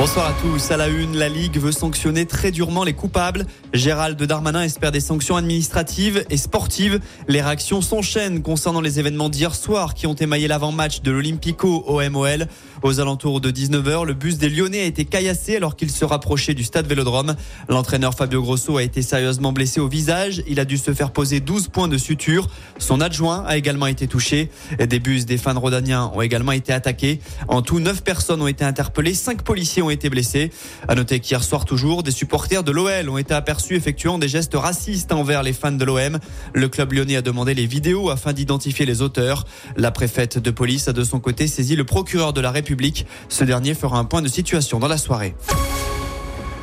Bonsoir à tous. À la une, la Ligue veut sanctionner très durement les coupables. Gérald Darmanin espère des sanctions administratives et sportives. Les réactions s'enchaînent concernant les événements d'hier soir qui ont émaillé l'avant-match de l'Olympico au MOL. Aux alentours de 19h, le bus des Lyonnais a été caillassé alors qu'il se rapprochait du stade Vélodrome. L'entraîneur Fabio Grosso a été sérieusement blessé au visage. Il a dû se faire poser 12 points de suture. Son adjoint a également été touché. Des bus des fans rodaniens ont également été attaqués. En tout, 9 personnes ont été interpellées. 5 policiers ont été blessés. À noter qu'hier soir toujours, des supporters de l'OL ont été aperçus effectuant des gestes racistes envers les fans de l'OM. Le club lyonnais a demandé les vidéos afin d'identifier les auteurs. La préfète de police a de son côté saisi le procureur de la République ce dernier fera un point de situation dans la soirée.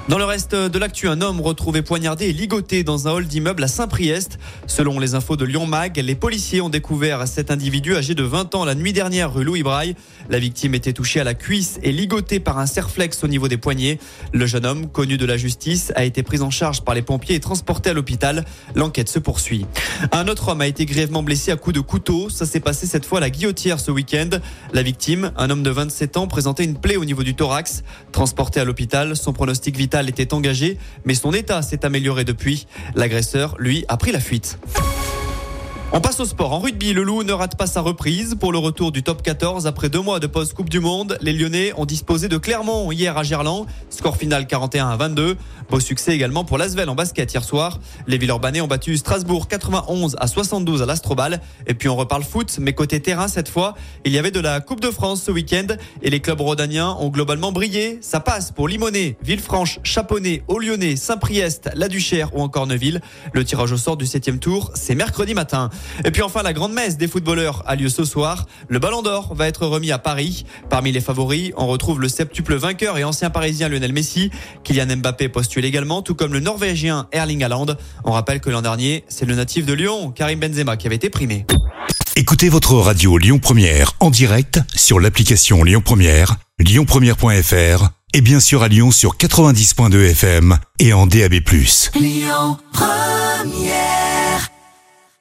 Dans le reste de l'actu, un homme retrouvé poignardé et ligoté dans un hall d'immeuble à Saint-Priest. Selon les infos de Lyon Mag, les policiers ont découvert cet individu âgé de 20 ans la nuit dernière rue Louis Braille. La victime était touchée à la cuisse et ligotée par un serflex au niveau des poignets. Le jeune homme, connu de la justice, a été pris en charge par les pompiers et transporté à l'hôpital. L'enquête se poursuit. Un autre homme a été grièvement blessé à coups de couteau. Ça s'est passé cette fois à la guillotière ce week-end. La victime, un homme de 27 ans, présentait une plaie au niveau du thorax. Transporté à l'hôpital, son pronostic vital était engagé, mais son état s'est amélioré depuis. L'agresseur, lui, a pris la fuite. On passe au sport. En rugby, le Loup ne rate pas sa reprise pour le retour du top 14 après deux mois de pause Coupe du Monde. Les Lyonnais ont disposé de Clermont hier à Gerland. Score final 41 à 22. Beau succès également pour l'Asvel en basket hier soir. Les Villeurbanais ont battu Strasbourg 91 à 72 à l'Astrobal. Et puis on reparle foot, mais côté terrain cette fois, il y avait de la Coupe de France ce week-end et les clubs rodaniens ont globalement brillé. Ça passe pour Limonest, Villefranche, Chaponnet, Lyonnais, Saint-Priest, La Duchère ou encore Neuville. Le tirage au sort du septième tour, c'est mercredi matin. Et puis enfin, la grande messe des footballeurs a lieu ce soir. Le Ballon d'Or va être remis à Paris. Parmi les favoris, on retrouve le septuple vainqueur et ancien parisien Lionel Messi. Kylian Mbappé postule également, tout comme le norvégien Erling Haaland. On rappelle que l'an dernier, c'est le natif de Lyon, Karim Benzema, qui avait été primé. Écoutez votre radio Lyon Première en direct sur l'application Lyon Première, lyonpremière.fr et bien sûr à Lyon sur 90.2 FM et en DAB+. Lyon Première